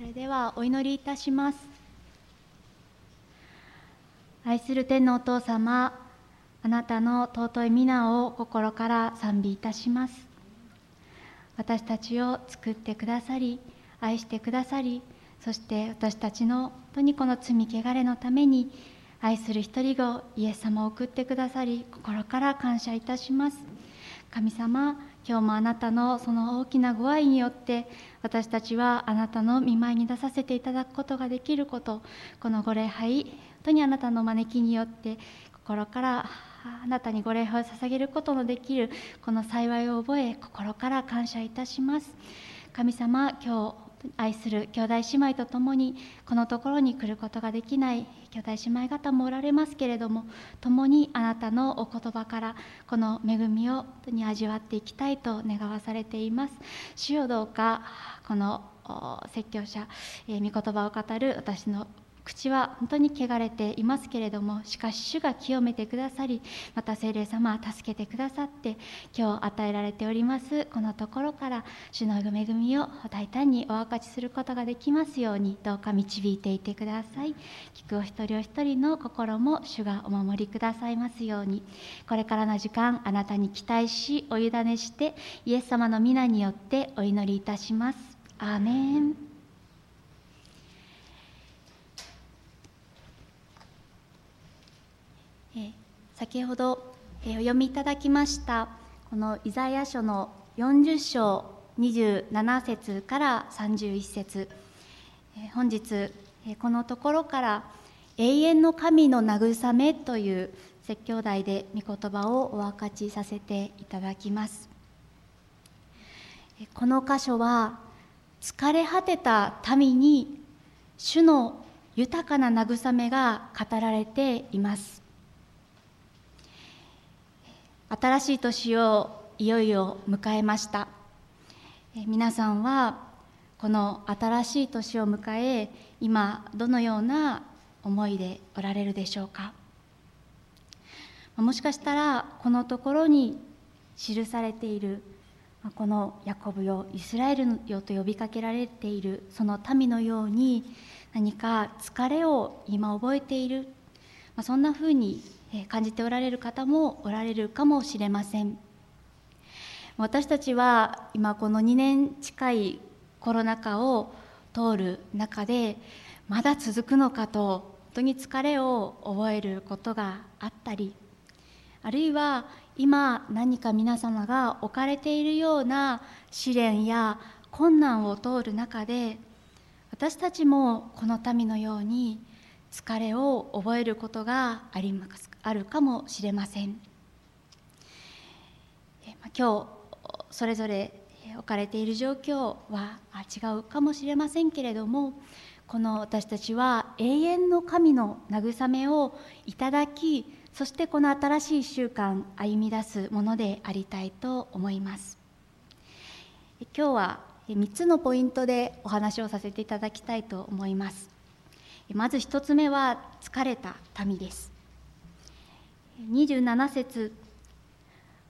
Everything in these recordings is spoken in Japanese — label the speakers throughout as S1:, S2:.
S1: それではお祈りいたします。愛する天のお父様あなたの尊い皆を心から賛美いたします。私たちを作ってくださり愛してくださりそして私たちの本当にこの罪汚れのために愛する一人子イエス様を送ってくださり心から感謝いたします。神様今日もあなたのその大きなご愛によって私たちはあなたの見舞いに出させていただくことができること。このご礼拝本当にあなたの招きによって心からあなたにご礼拝を捧げることのできるこの幸いを覚え心から感謝いたします。神様今日愛する兄弟姉妹と共にこのところに来ることができない兄弟姉妹方もおられますけれども共にあなたのお言葉からこの恵みをに味わっていきたいと願わされています。主よどうかこの説教者、えー、御言葉を語る私の口は本当に汚れていますけれどもしかし主が清めてくださりまた聖霊様は助けてくださって今日与えられておりますこのところから主の恵みを大胆にお分かちすることができますようにどうか導いていてください。聞くお一人お一人の心も主がお守りくださいますように。これからの時間あなたに期待しお委ねしてイエス様の皆によってお祈りいたします。アーメン。先ほど、えお読みいただきましたこのイザヤ書の40章27節から31節、え本日、えこのところから「永遠の神の慰め」という説教題で御言葉をお分かちさせていただきます。この箇所は疲れ果てた民に主の豊かな慰めが語られています。新しい年をいよいよ迎えました。皆さんはこの新しい年を迎え今どのような思いでおられるでしょうか？もしかしたらこのところに記されているこのヤコブよイスラエルよと呼びかけられているその民のように何か疲れを今覚えているそんなふうに感じておられる方もおられるかもしれません。私たちは今この2年近いコロナ禍を通る中でまだ続くのかと本当に疲れを覚えることがあったりあるいは今何か皆様が置かれているような試練や困難を通る中で私たちもこの民のように疲れを覚えることがありあるかもしれません。今日それぞれ置かれている状況は違うかもしれませんけれどもこの私たちは永遠の神の慰めをいただきそしてこの新しい1週間歩み出すものでありたいと思います。今日は3つのポイントでお話をさせていただきたいと思います。まず1つ目は疲れた民です。27節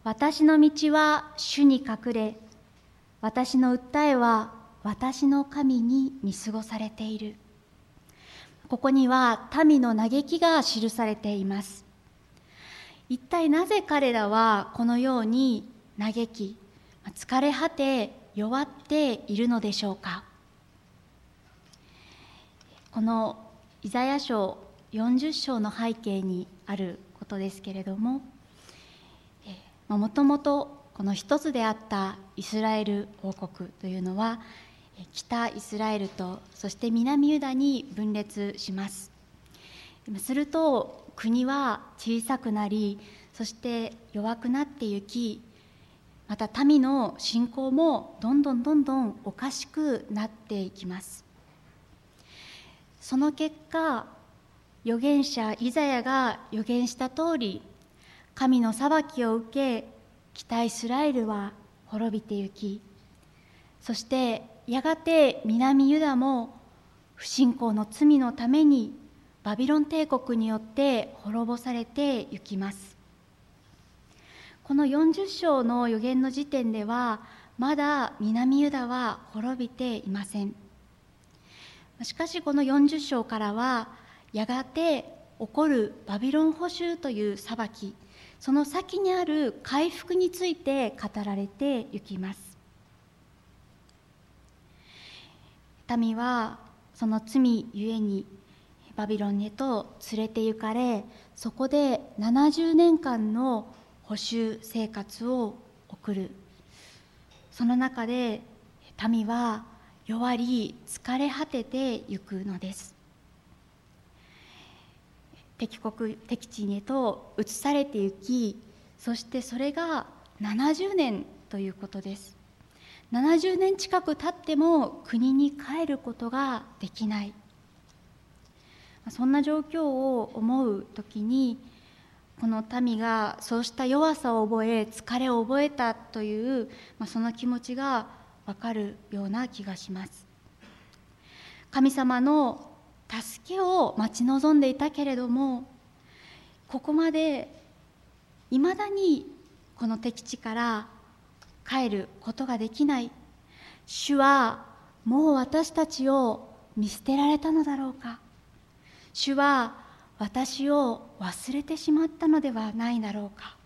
S1: 私の道は主に隠れ私の訴えは私の神に見過ごされている。ここには民の嘆きが記されています。一体なぜ彼らはこのように嘆き疲れ果て弱っているのでしょうか。このイザヤ書40章の背景にあることですけれどももともとこの一つであったイスラエル王国というのは北イスラエルとそして南ユダに分裂します。すると国は小さくなりそして弱くなってゆきまた民の信仰もどんどんどんどんおかしくなっていきます。その結果預言者イザヤが預言した通り神の裁きを受け北イスラエルは滅びてゆき。そしてやがて南ユダも不信仰の罪のためにバビロン帝国によって滅ぼされてゆきます。この40章の予言の時点ではまだ南ユダは滅びていません。しかしこの40章からはやがて起こるバビロン捕囚という裁きその先にある回復について語られていきます。民はその罪ゆえにバビロンへと連れて行かれそこで70年間の補修生活を送る。その中で民は弱り疲れ果ててゆくのです。敵国敵地へと移されてゆきそしてそれが70年ということです。70年近く経っても国に帰ることができない。そんな状況を思う時にこの民がそうした弱さを覚え疲れを覚えたという、まあ、その気持ちがわかるような気がします。神様の助けを待ち望んでいたけれどもここまでいまだにこの敵地から帰ることができない。主はもう私たちを見捨てられたのだろうか。主は私を忘れてしまったのではないだろうか。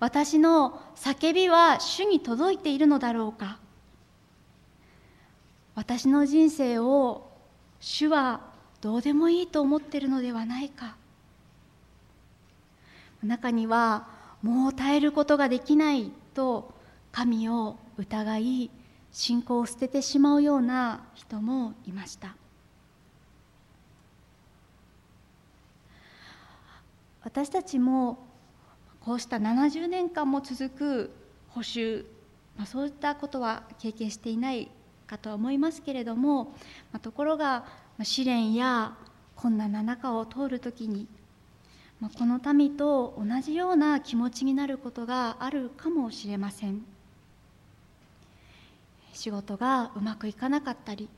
S1: 私の叫びは主に届いているのだろうか？私の人生を主はどうでもいいと思っているのではないか？中にはもう耐えることができないと神を疑い信仰を捨ててしまうような人もいました。私たちもこうした70年間も続く補修、まあ、そういったことは経験していないかとは思いますけれども、まあ、ところが試練や困難な中を通る時に、まあ、この民と同じような気持ちになることがあるかもしれません。仕事がうまくいかなかったり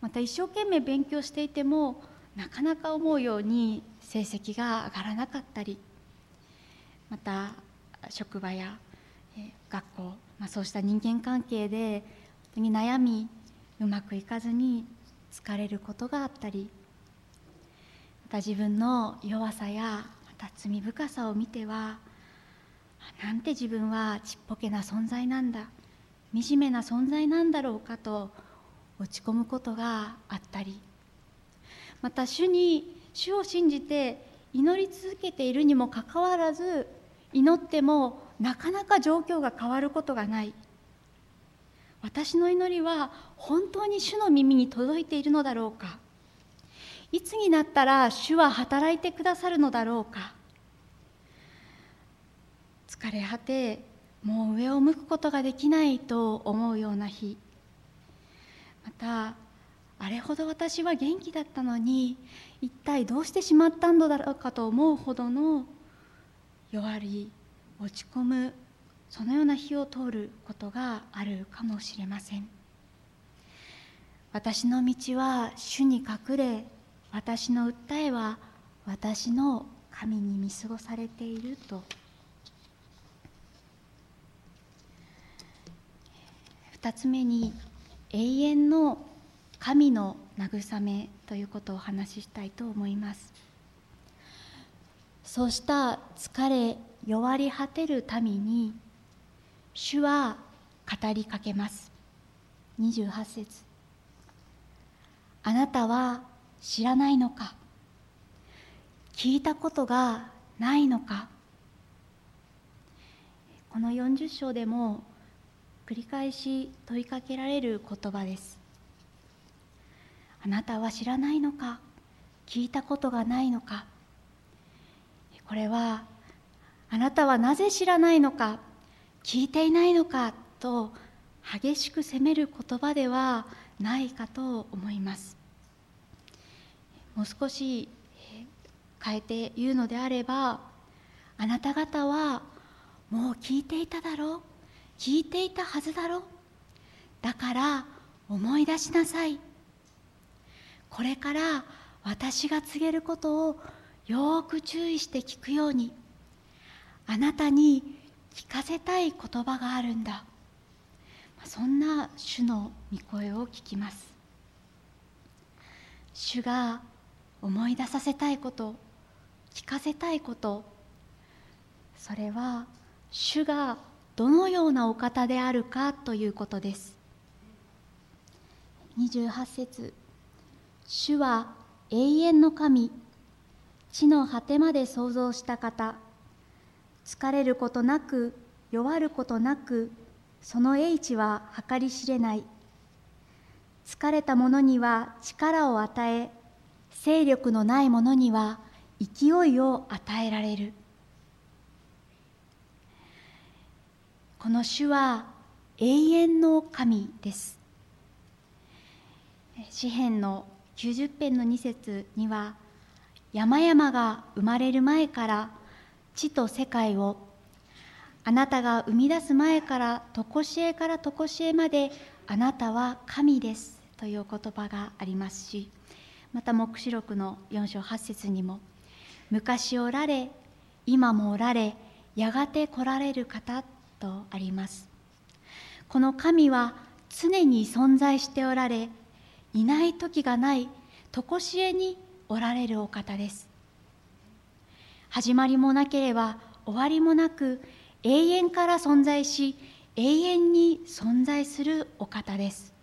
S1: また一生懸命勉強していてもなかなか思うように成績が上がらなかったりまた職場や学校、まあ、そうした人間関係でに悩みうまくいかずに疲れることがあったりまた自分の弱さやまた罪深さを見てはなんて自分はちっぽけな存在なんだ惨めな存在なんだろうかと落ち込むことがあったりまた主に主を信じて祈り続けているにもかかわらず祈ってもなかなか状況が変わることがない。私の祈りは本当に主の耳に届いているのだろうか。いつになったら主は働いてくださるのだろうか。疲れ果てもう上を向くことができないと思うような日。またあれほど私は元気だったのに一体どうしてしまったんだろうかと思うほどの弱り落ち込むそのような日を通ることがあるかもしれません。私の道は主に隠れ私の訴えは私の神に見過ごされていると。2つ目に永遠の神の慰めということをお話ししたいと思います。そうした疲れ弱り果てる民に主は語りかけます。28節。あなたは知らないのか？聞いたことがないのか？この40章でも繰り返し問いかけられる言葉です。あなたは知らないのか？聞いたことがないのか？これはあなたはなぜ知らないのか？聞いていないのか？と激しく責める言葉ではないかと思います。もう少し変えて言うのであればあなた方はもう聞いていただろう？聞いていたはずだろう？だから思い出しなさい。これから私が告げることをよく注意して聞くようにあなたに聞かせたい言葉があるんだ。そんな主の御声を聞きます。主が思い出させたいこと聞かせたいことそれは主がどのようなお方であるかということです。28節。主は永遠の神。地の果てまで創造した方。疲れることなく弱ることなくその英知は計り知れない。疲れた者には力を与え勢力のない者には勢いを与えられる。この主は永遠の神です。詩篇の90編の2節には山々が生まれる前から地と世界をあなたが生み出す前から常しえから常しえまであなたは神ですという言葉があります。しまた黙示録の4章8節にも昔おられ今もおられやがて来られる方とありますこの神は常に存在しておられいない時がない常しえにおられるお方です。始まりもなければ終わりもなく永遠から存在し永遠に存在するお方です。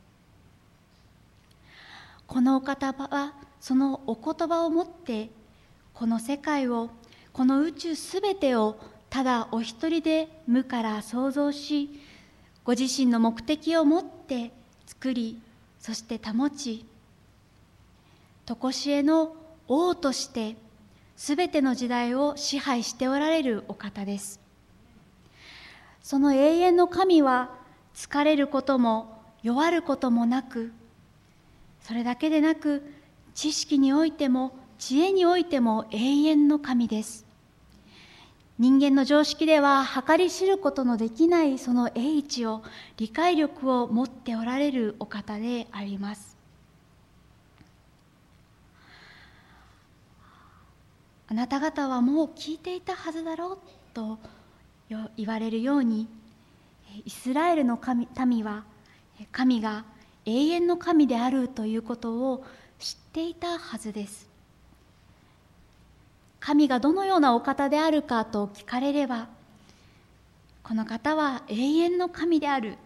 S1: このお方はそのお言葉をもってこの世界をこの宇宙すべてをただお一人で無から創造しご自身の目的を持って作りそして保ち常しえの王としてすべての時代を支配しておられるお方です。その永遠の神は疲れることも弱ることもなくそれだけでなく知識においても知恵においても永遠の神です。人間の常識では計り知ることのできないその英知を理解力を持っておられるお方であります。あなた方はもう聞いていたはずだろうと言われるようにイスラエルの神民は神が永遠の神であるということを知っていたはずです。神がどのようなお方であるかと聞かれればこの方は永遠の神である、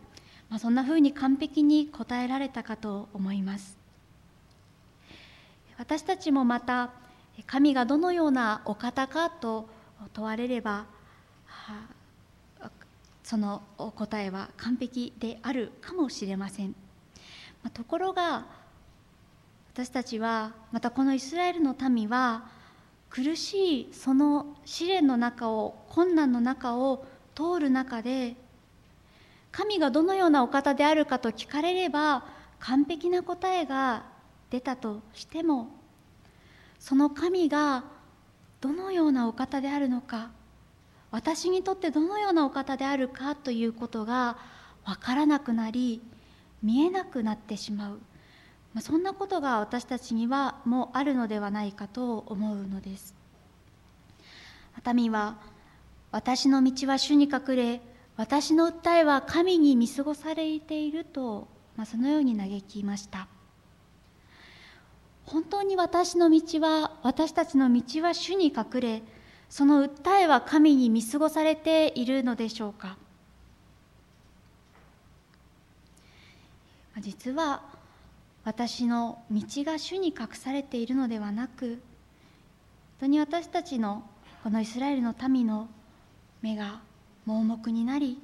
S1: まあ、そんなふうに完璧に答えられたかと思います。私たちもまた神がどのようなお方かと問われればそのお答えは完璧であるかもしれません。ところが私たちはまたこのイスラエルの民は苦しいその試練の中を困難の中を通る中で神がどのようなお方であるかと聞かれれば完璧な答えが出たとしてもその神がどのようなお方であるのか私にとってどのようなお方であるかということが分からなくなり見えなくなってしまう、そんなことが私たちにはもうあるのではないかと思うのです。民は私の道は主に隠れ私の訴えは神に見過ごされていると、まあ、そのように嘆きました。本当に私の道は私たちの道は主に隠れその訴えは神に見過ごされているのでしょうか。実は私の道が主に隠されているのではなく本当に私たちのこのイスラエルの民の目が盲目になり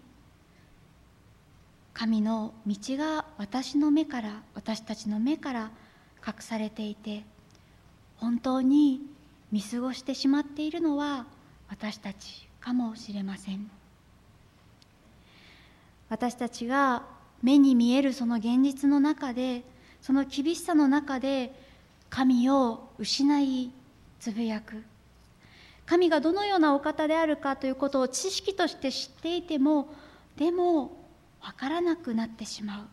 S1: 神の道が私の目から私たちの目から隠されていて本当に見過ごしてしまっているのは私たちかもしれません。私たちが目に見えるその現実の中でその厳しさの中で神を失いつぶやく。神がどのようなお方であるかということを知識として知っていてもでも分からなくなってしま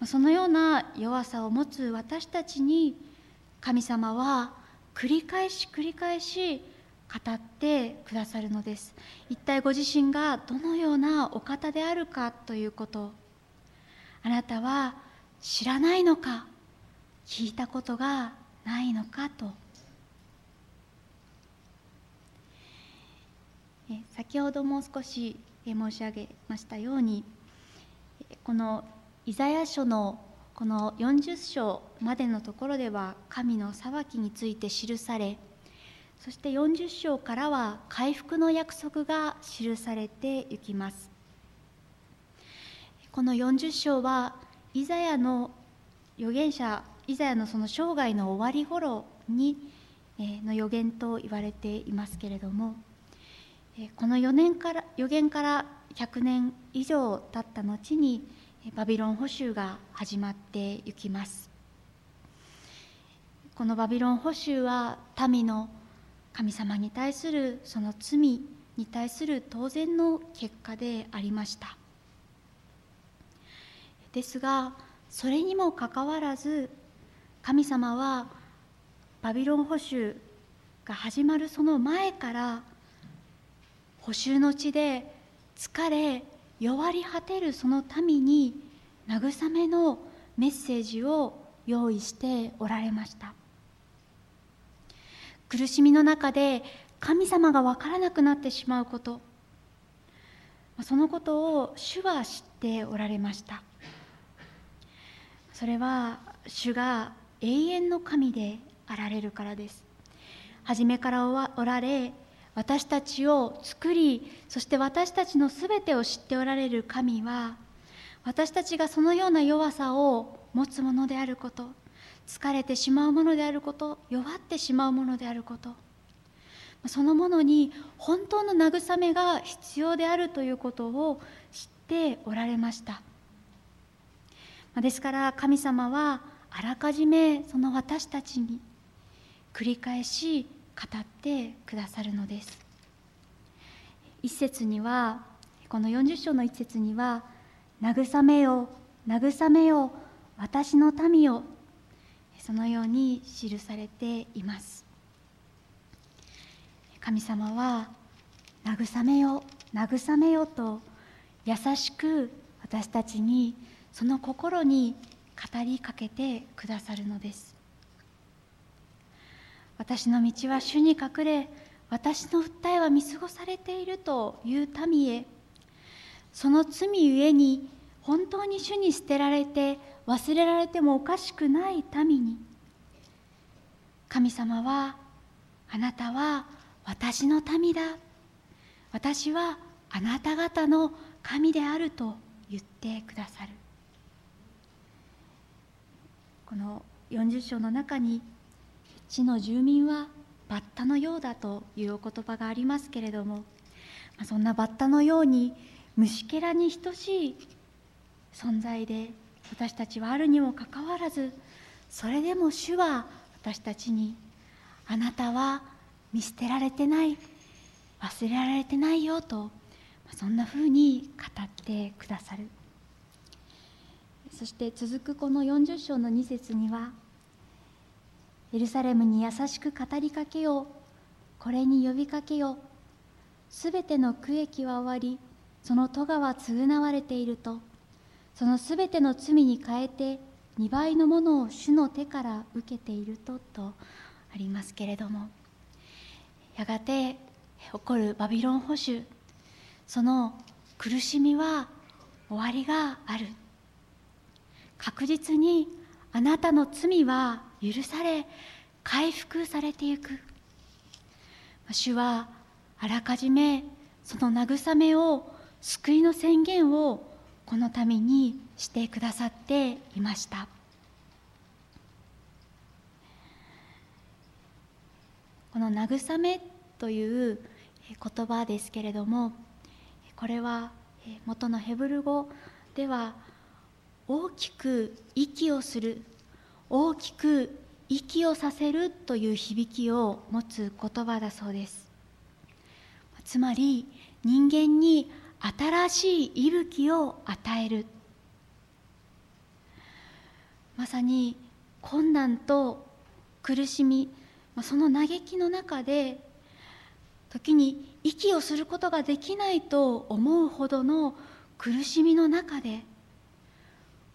S1: う。そのような弱さを持つ私たちに神様は繰り返し繰り返し語ってくださるのです。一体ご自身がどのようなお方であるかということ。あなたは知らないのか聞いたことがないのかと。先ほども少し申し上げましたようにこのイザヤ書のこの40章までのところでは神の裁きについて記されそして40章からは回復の約束が記されていきます。この40章はイザヤの預言者イザヤのその生涯の終わり頃にの予言と言われていますけれどもこの4年から予言から100年以上経った後にバビロン捕囚が始まっていきます。このバビロン捕囚は民の神様に対するその罪に対する当然の結果でありました。ですがそれにもかかわらず神様はバビロン捕囚が始まるその前から補修の地で疲れ弱り果てるその民に慰めのメッセージを用意しておられました。苦しみの中で神様が分からなくなってしまうこと。そのことを主は知っておられました。それは主が永遠の神であられるからです。初めからおられ私たちを作りそして私たちのすべてを知っておられる神は私たちがそのような弱さを持つものであること疲れてしまうものであること弱ってしまうものであることそのものに本当の慰めが必要であるということを知っておられました。ですから神様はあらかじめその私たちに繰り返し語ってくださるのです。一節にはこの40章の一節には「慰めよ慰めよ私の民よ」そのように記されています。神様は「慰めよ慰めよ」と優しく私たちにその心に語りかけてくださるのです。私の道は主に隠れ私の訴えは見過ごされているという民へ。その罪ゆえに本当に主に捨てられて忘れられてもおかしくない民に。神様はあなたは私の民だ。私はあなた方の神であると言ってくださる。この40章の中に地の住民はバッタのようだというお言葉がありますけれどもそんなバッタのように虫けらに等しい存在で私たちはあるにもかかわらずそれでも主は私たちにあなたは見捨てられてない忘れられてないよとそんなふうに語ってくださる。そして続くこの40章の2節には「エルサレムに優しく語りかけようこれに呼びかけようすべての区域は終わりその咎は償われているとそのすべての罪に変えて2倍のものを主の手から受けているととありますけれどもやがて起こるバビロン保守その苦しみは終わりがある。確実にあなたの罪は許され回復されていく。主はあらかじめその慰めを救いの宣言をこのためにしてくださっていました。この慰めという言葉ですけれどもこれは元のヘブル語では大きく息をする大きく息をさせるという響きを持つ言葉だそうです。つまり人間に新しい息吹を与える。まさに困難と苦しみその嘆きの中で時に息をすることができないと思うほどの苦しみの中で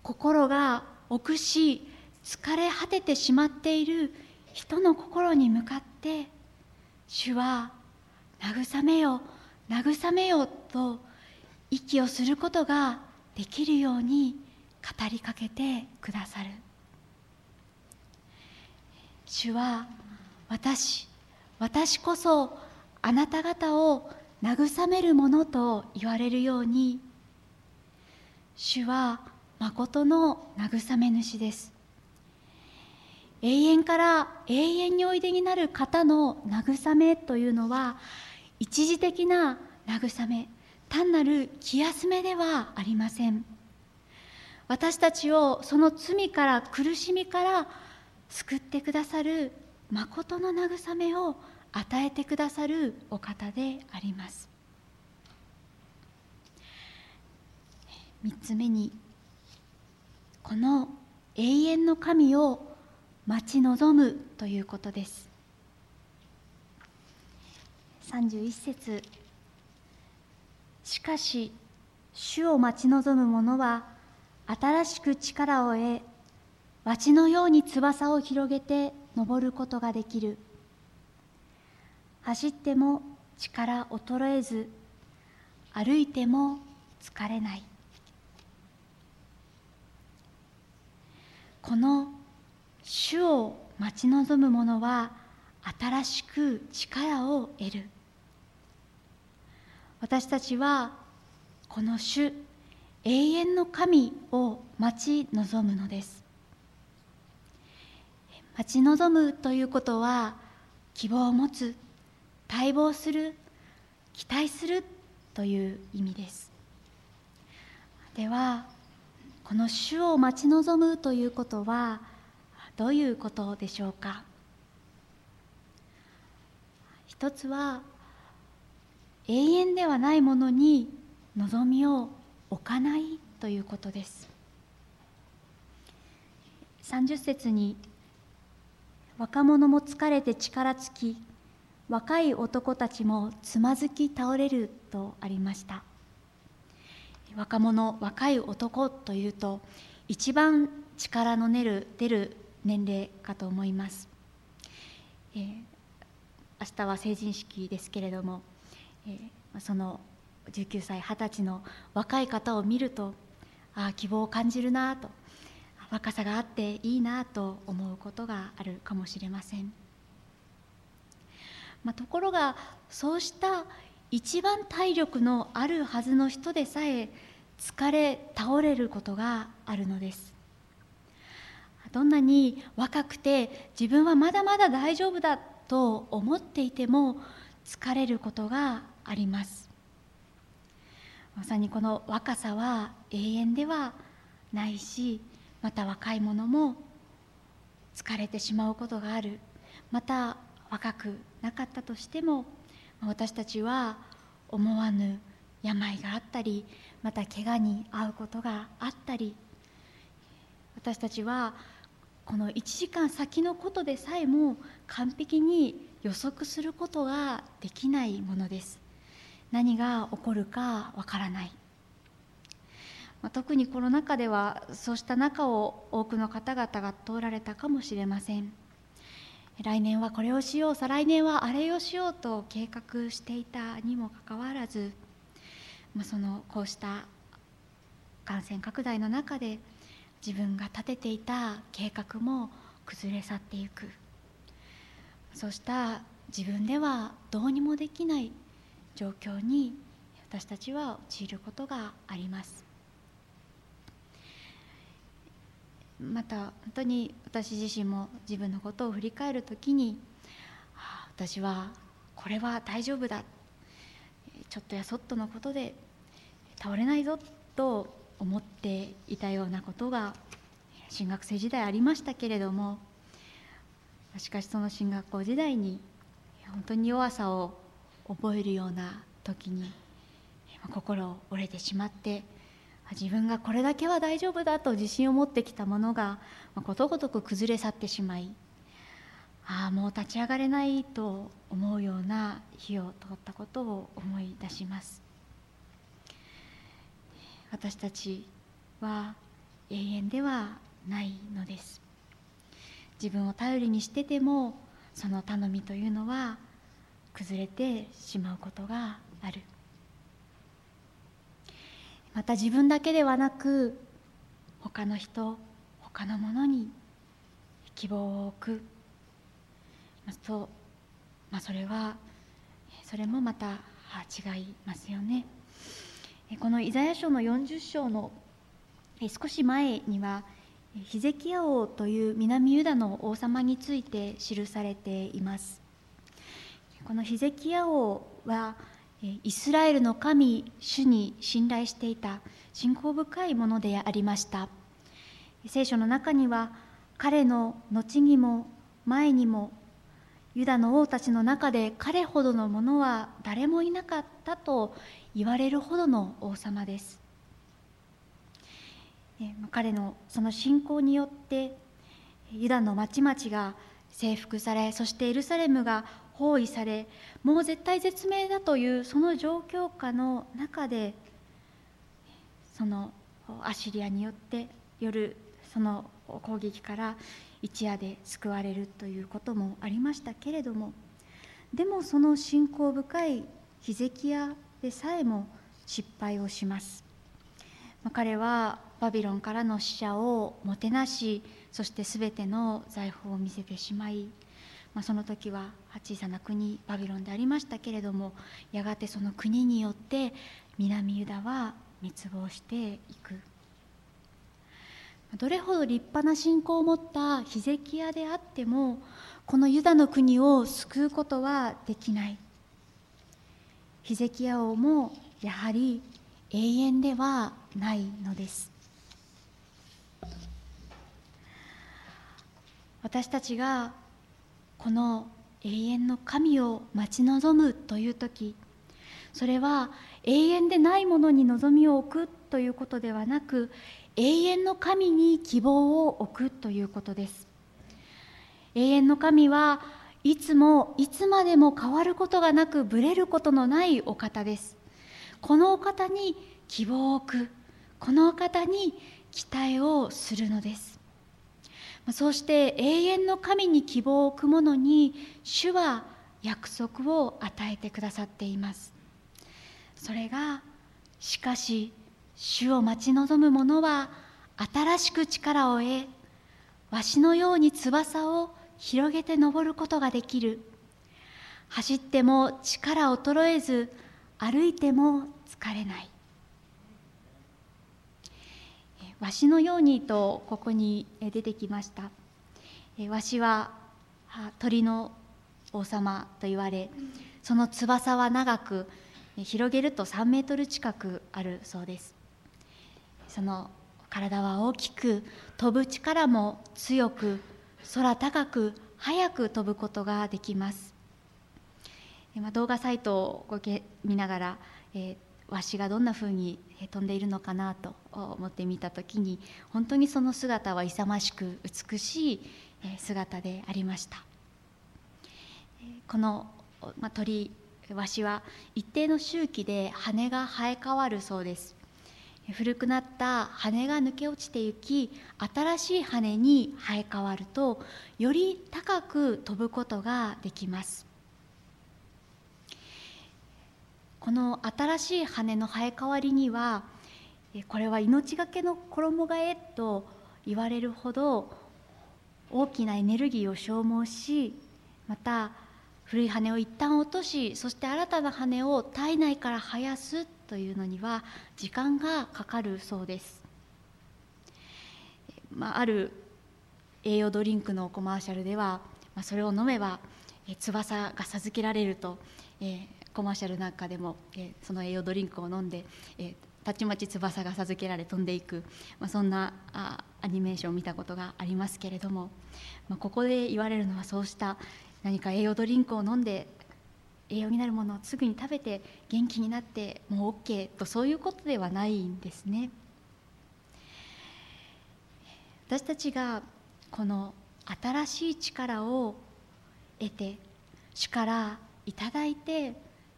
S1: 心が臆し疲れ果ててしまっている人の心に向かって主は慰めよ慰めよと息をすることができるように語りかけてくださる。主は私私こそあなた方を慰めるものと言われるように主は誠の慰め主です。永遠から永遠においでになる方の慰めというのは一時的な慰め単なる気休めではありません。私たちをその罪から苦しみから救ってくださる誠の慰めを与えてくださるお方であります。3つ目にこの永遠の神を待ち望むということです。31節。しかし主を待ち望む者は新しく力を得蜂のように翼を広げて登ることができる。走っても力衰えず歩いても疲れない。この主を待ち望む者は新しく力を得る。私たちはこの主永遠の神を待ち望むのです。待ち望むということは希望を持つ待望する期待するという意味です。ではこの主を待ち望むということはどういうことでしょうか？一つは永遠ではないものに望みを置かないということです。30節に「若者も疲れて力尽き若い男たちもつまずき倒れる」とありました。若者若い男というと一番力の出る出る年齢かと思います、えー、明日は成人式ですけれども、えー、その19歳20歳の若い方を見るとああ希望を感じるなと若さがあっていいなと思うことがあるかもしれません、まあ、ところがそうした一番体力のあるはずの人でさえ疲れ倒れることがあるのです。どんなに若くて自分はまだまだ大丈夫だと思っていても疲れることがあります。まさにこの若さは永遠ではないしまた若い者も疲れてしまうことがある。また若くなかったとしても私たちは思わぬ病があったりまた怪我に遭うことがあったり私たちはこの1時間先のことでさえも完璧に予測することができないものです。何が起こるかわからない、まあ、特にコロナ禍ではそうした中を多くの方々が通られたかもしれません。来年はこれをしよう再来年はあれをしようと計画していたにもかかわらず、まあ、そのこうした感染拡大の中で自分が立てていた計画も崩れ去っていく。そうした自分ではどうにもできない状況に私たちは陥ることがあります。また本当に私自身も自分のことを振り返る時に、私はこれは大丈夫だ。ちょっとやそっとのことで倒れないぞと思っていたようなことが進学生時代ありましたけれどもしかしその進学校時代に本当に弱さを覚えるような時に心折れてしまって自分がこれだけは大丈夫だと自信を持ってきたものがことごとく崩れ去ってしまいああもう立ち上がれないと思うような日を通ったことを思い出します。私たちは永遠ではないのです。自分を頼りにしててもその頼みというのは崩れてしまうことがある。また自分だけではなく他の人他のものに希望を置く、まあ、とまあ、それはそれもまた違いますよね。このイザヤ書の40章の少し前にはヒゼキヤ王という南ユダの王様について記されています。このヒゼキヤ王はイスラエルの神主に信頼していた信仰深いものでありました。聖書の中には彼の後にも前にもユダの王たちの中で彼ほどの者は誰もいなかったと言われるほどの王様です。彼のその信仰によってユダの町々が征服されそしてエルサレムが包囲されもう絶対絶命だというその状況下の中でそのアシリアによって夜その攻撃から一夜で救われるということもありましたけれどもでもその信仰深いヒゼキヤでさえも失敗をします。彼はバビロンからの死者をもてなしそして全ての財宝を見せてしまい、まあ、その時は小さな国バビロンでありましたけれどもやがてその国によって南ユダは滅亡していく。どれほど立派な信仰を持ったヒゼキヤであってもこのユダの国を救うことはできない。ヒゼキヤ王もやはり永遠ではないのです。私たちがこの永遠の神を待ち望むという時それは永遠でないものに望みを置くということではなく永遠の神に希望を置くということです。永遠の神はいつもいつまでも変わることがなくぶれることのないお方です。このお方に希望を置く。このお方に期待をするのです。そうして永遠の神に希望を置く者に主は約束を与えてくださっています。それがしかし主を待ち望む者は新しく力を得わしのように翼を広げて登ることができる。走っても力衰えず歩いても疲れない。わしのようにとここに出てきました。わしは鳥の王様と言われその翼は長く広げると3メートル近くあるそうです。その体は大きく飛ぶ力も強く空高く速く飛ぶことができます、ま動画サイトを見ながら、えー、わしがどんなふうに飛んでいるのかなと思ってみた時に本当にその姿は勇ましく美しい姿でありました。この、ま鳥わしは一定の周期で羽が生え変わるそうです。古くなった羽が抜け落ちていき新しい羽に生え変わるとより高く飛ぶことができます。この新しい羽の生え変わりにはこれは命がけの衣替えと言われるほど大きなエネルギーを消耗しまた古い羽を一旦落としそして新たな羽を体内から生やすというのには時間がかかるそうです、まあ、ある栄養ドリンクのコマーシャルでは、まあ、それを飲めばえ翼が授けられると、えー、コマーシャルなんかでも、えー、その栄養ドリンクを飲んで、えー、たちまち翼が授けられ飛んでいく、まあ、そんなあアニメーションを見たことがありますけれども、まあ、ここで言われるのはそうした何か栄養ドリンクを飲んで栄養になるものをすぐに食べて元気になってもう OK とそういうことではないんですね。私たちがこの新しい力を得て主からいただいて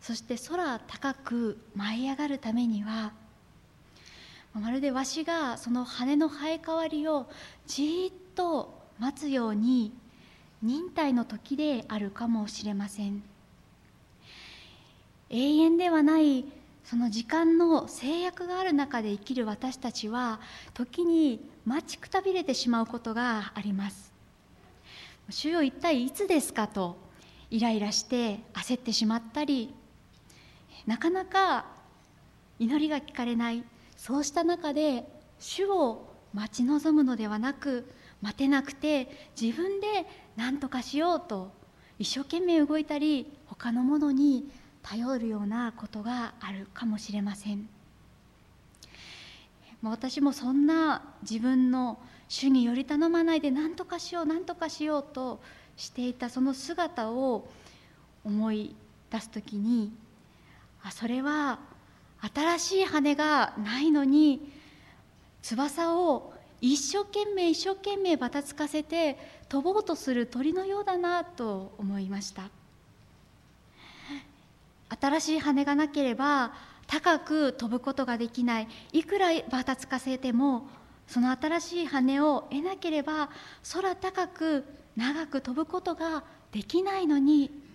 S1: そして空高く舞い上がるためにはまるでわしがその羽の生え変わりをじっと待つように忍耐の時であるかもしれません。永遠ではないその時間の制約がある中で生きる私たちは時に待ちくたびれてしまうことがあります。主よ一体いつですかとイライラして焦ってしまったりなかなか祈りが聞かれない。そうした中で主を待ち望むのではなく待てなくて自分で何とかしようと一生懸命動いたり他のものに頼るようなことがあるかもしれません。私もそんな自分の主により頼まないで何とかしよう何とかしようとしていたその姿を思い出す時にあそれは新しい羽がないのに翼を一生懸命一生懸命ばたつかせて飛ぼうとする鳥のようだなと思いました新しい羽がなければ高く飛ぶことができない。いくらばたつかせてもその新しい羽を得なければ空高く長く飛ぶことができないのに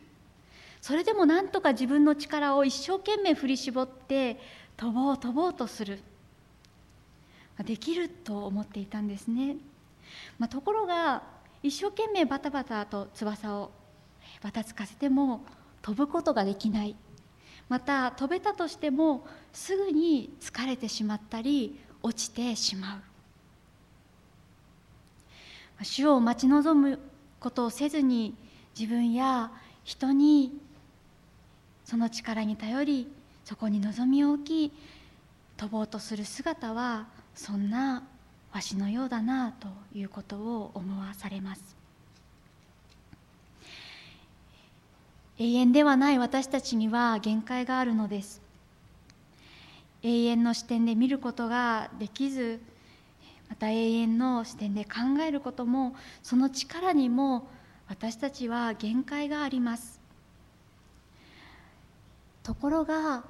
S1: それでもなんとか自分の力を一生懸命振り絞って飛ぼう飛ぼうとする。できると思っていたんですね、まあ、ところが一生懸命バタバタと翼をばたつかせても飛ぶことができない。また飛べたとしてもすぐに疲れてしまったり落ちてしまう。主を待ち望むことをせずに自分や人にその力に頼りそこに望みを置き飛ぼうとする姿はそんなわしのようだなということを思わされます。永遠ではない私たちには限界があるのです。永遠の視点で見ることができずまた永遠の視点で考えることもその力にも私たちは限界があります。ところが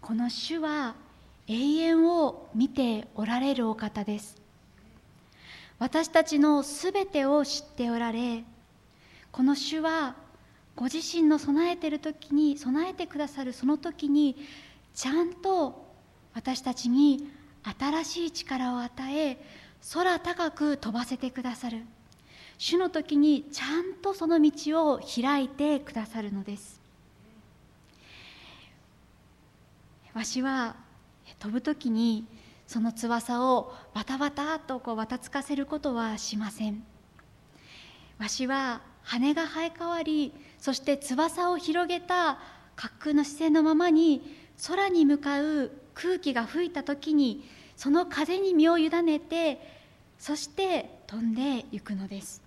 S1: この主は永遠を見ておられるお方です。私たちのすべてを知っておられこの主はご自身の備えてる時に備えてくださるその時にちゃんと私たちに新しい力を与え空高く飛ばせてくださる。主の時にちゃんとその道を開いてくださるのです。わしは飛ぶ時にその翼をバタバタとこうばたつかせることはしません。わしは羽が生え変わりそして翼を広げた滑空の姿勢のままに空に向かう空気が吹いた時にその風に身を委ねてそして飛んでいくのです。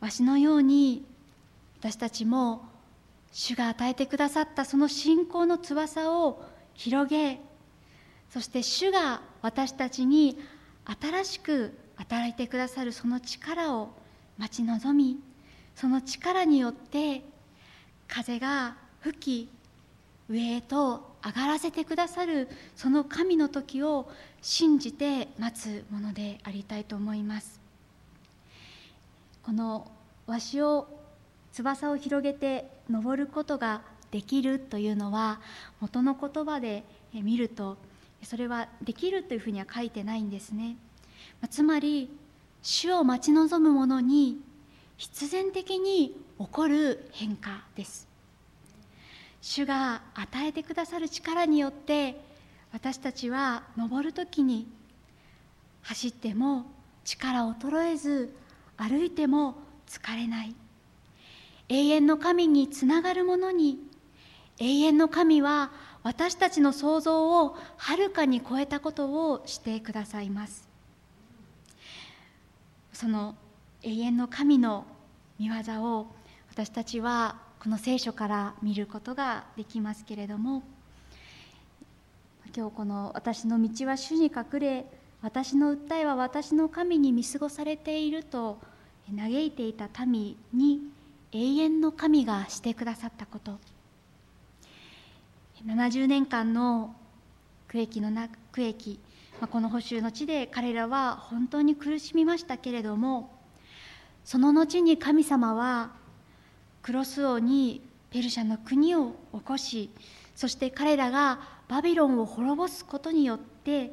S1: わしのように私たちも主が与えてくださったその信仰の翼を広げそして主が私たちに新しく与えてくださるその力を待ち望みその力によって風が吹き上へと上がらせてくださるその神の時を信じて待つものでありたいと思います。このわしを翼を広げて登ることができるというのは元の言葉で見るとそれはできるというふうには書いてないんですね。つまり主を待ち望む者に必然的に起こる変化です。主が与えてくださる力によって私たちは登る時に走っても力衰えず歩いても疲れない。永遠の神につながるものに。永遠の神は私たちの想像をはるかに超えたことをしてくださいます。その永遠の神の御業を私たちはこの聖書から見ることができますけれども今日この「私の道は主に隠れ私の訴えは私の神に見過ごされている」と嘆いていた民に永遠の神がしてくださったこと。70年間の区域の区域この補修の地で彼らは本当に苦しみましたけれどもその後に神様はクロス王にペルシャの国を起こしそして彼らがバビロンを滅ぼすことによって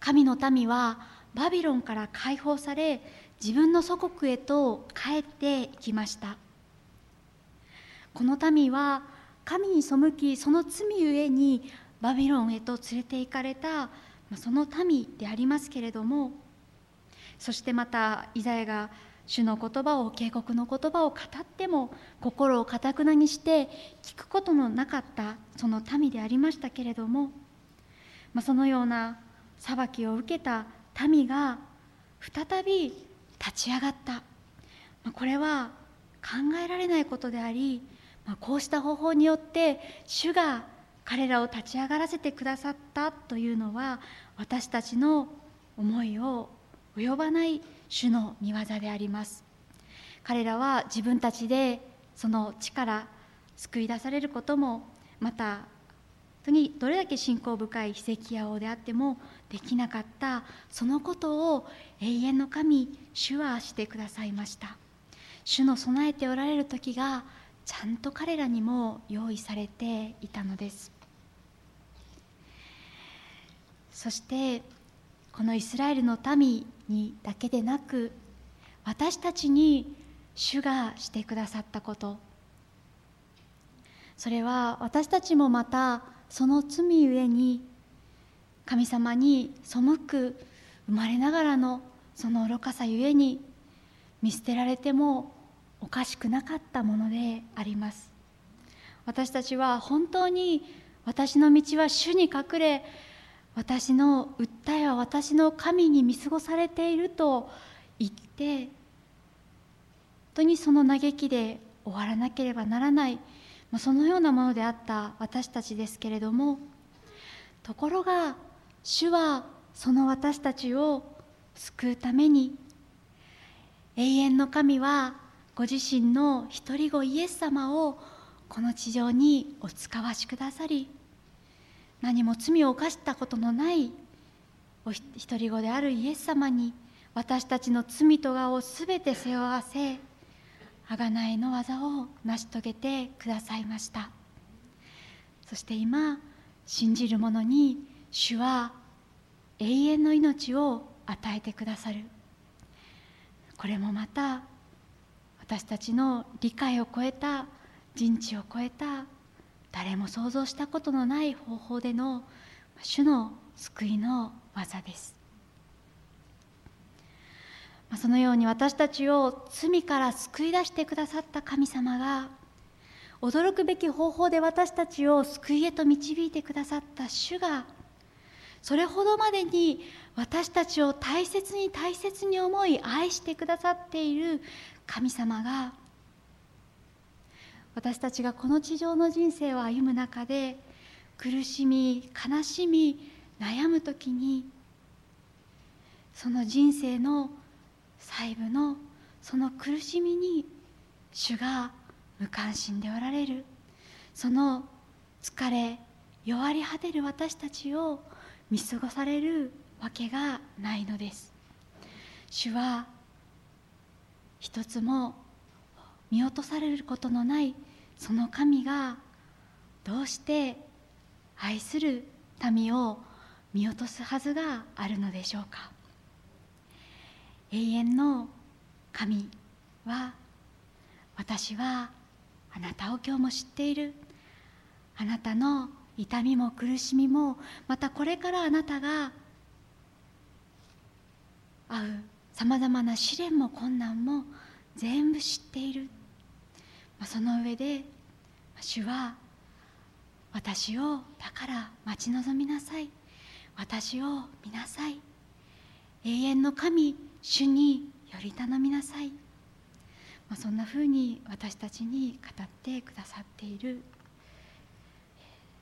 S1: 神の民はバビロンから解放され自分の祖国へと帰っていきました。この民は神に背きその罪ゆえにバビロンへと連れて行かれたその民でありますけれどもそしてまたイザヤが主の言葉を警告の言葉を語っても心をかたくなにして聞くことのなかったその民でありましたけれども、ま、そのような裁きを受けた民が再び立ち上がった、ま、これは考えられないことであり、ま、こうした方法によって主が彼らを立ち上がらせてくださったというのは私たちの思いを及ばない主の御業であります。彼らは自分たちでその地から救い出されることもまた本当にどれだけ信仰深い奇跡屋王であってもできなかったそのことを永遠の神主はしてくださいました。主の備えておられる時がちゃんと彼らにも用意されていたのです。そしてこのイスラエルの民にだけでなく私たちに主がしてくださったこと。それは私たちもまたその罪ゆえに神様に背く生まれながらのその愚かさゆえに見捨てられてもおかしくなかったものであります。私たちは本当に私の道は主に隠れ私の訴えは私の神に見過ごされていると言って本当にその嘆きで終わらなければならないそのようなものであった私たちですけれどもところが主はその私たちを救うために永遠の神はご自身の一人子イエス様をこの地上にお使わしくださり何も罪を犯したことのないお一人子であるイエス様に私たちの罪とがをすべて背負わせ贖いの技を成し遂げてくださいました。そして今信じる者に主は永遠の命を与えてくださる。これもまた私たちの理解を超えた人知を超えた誰も想像したことのない方法での主の救いの技です。そのように私たちを罪から救い出してくださった神様が驚くべき方法で私たちを救いへと導いてくださった主がそれほどまでに私たちを大切に大切に思い愛してくださっている神様が私たちがこの地上の人生を歩む中で苦しみ悲しみ悩む時にその人生の細部のその苦しみに主が無関心でおられる。その疲れ弱り果てる私たちを見過ごされるわけがないのです。主は一つも見落とされることのないその神がどうして愛する民を見落とすはずがあるのでしょうか。永遠の神は私はあなたを今日も知っている。あなたの痛みも苦しみもまたこれからあなたが会うさまざまな試練も困難も全部知っている。まあその上で主は私をだから待ち望みなさい。私を見なさい。永遠の神主により頼みなさい、まあ、そんなふうに私たちに語ってくださっている。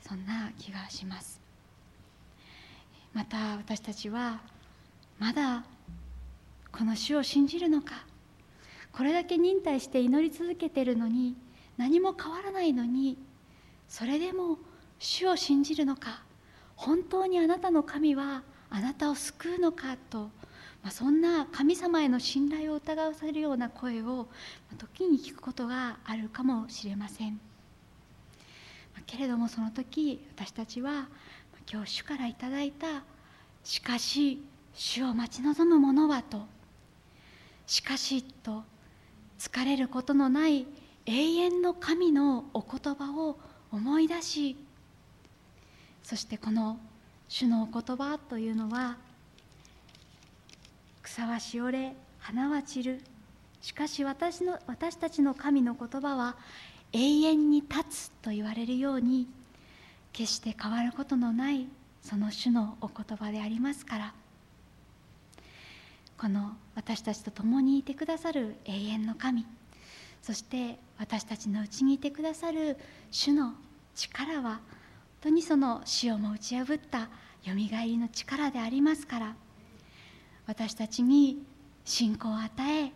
S1: そんな気がします。また私たちはまだこの主を信じるのか？これだけ忍耐して祈り続けてるのに何も変わらないのにそれでも主を信じるのか？本当にあなたの神はあなたを救うのかと、まあ、そんな神様への信頼を疑わせるような声を時に聞くことがあるかもしれません。けれどもその時私たちは今日主からいただいた「しかし主を待ち望む者は」と「しかし」と疲れることのない永遠の神のお言葉を思い出しそしてこの主のお言葉というのは草はしおれ花は散る。しかし私の私たちの神の言葉は永遠に立つと言われるように決して変わることのないその主のお言葉でありますからこの私たちと共にいてくださる永遠の神。そして私たちのうちにいてくださる主の力は本当にその死をも打ち破ったよみがえりの力でありますから。私たちに信仰を与え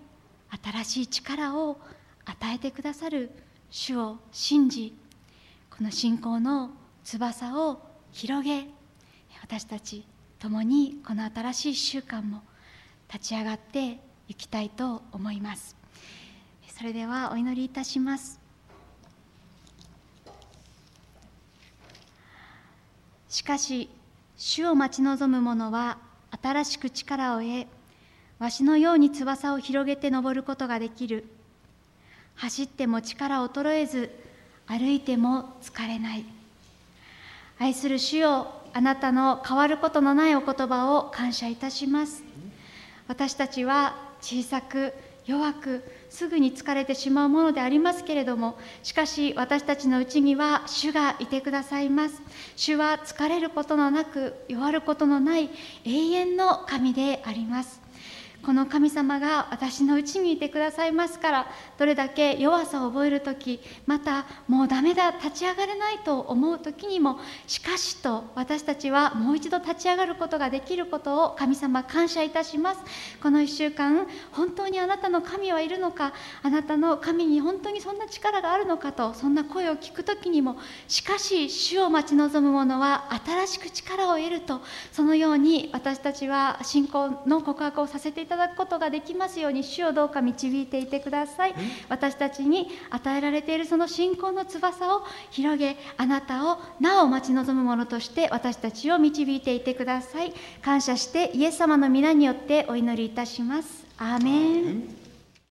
S1: 新しい力を与えてくださる主を信じこの信仰の翼を広げ私たち共にこの新しい習慣も立ち上がっていきたいと思います。それではお祈りいたします。しかし主を待ち望む者は新しく力を得わしのように翼を広げて登ることができる。走っても力衰えず歩いても疲れない。愛する主よあなたの変わることのないお言葉を感謝いたします。私たちは小さく弱くすぐに疲れてしまうものでありますけれどもしかし私たちのうちには主がいてくださいます。主は疲れることのなく弱ることのない永遠の神であります。この神様が私のうちにいてくださいますからどれだけ弱さを覚える時またもうダメだ立ち上がれないと思う時にもしかしと私たちはもう一度立ち上がることができることを神様感謝いたします。この1週間本当にあなたの神はいるのかあなたの神に本当にそんな力があるのかとそんな声を聞く時にもしかし主を待ち望む者は新しく力を得るとそのように私たちは信仰の告白をさせていただくことができますように主をどうか導いていてください。私たちに与えられているその信仰の翼を広げあなたをなお待ち望むものとして私たちを導いていてください。感謝してイエス様の皆によってお祈りいたします。アーメン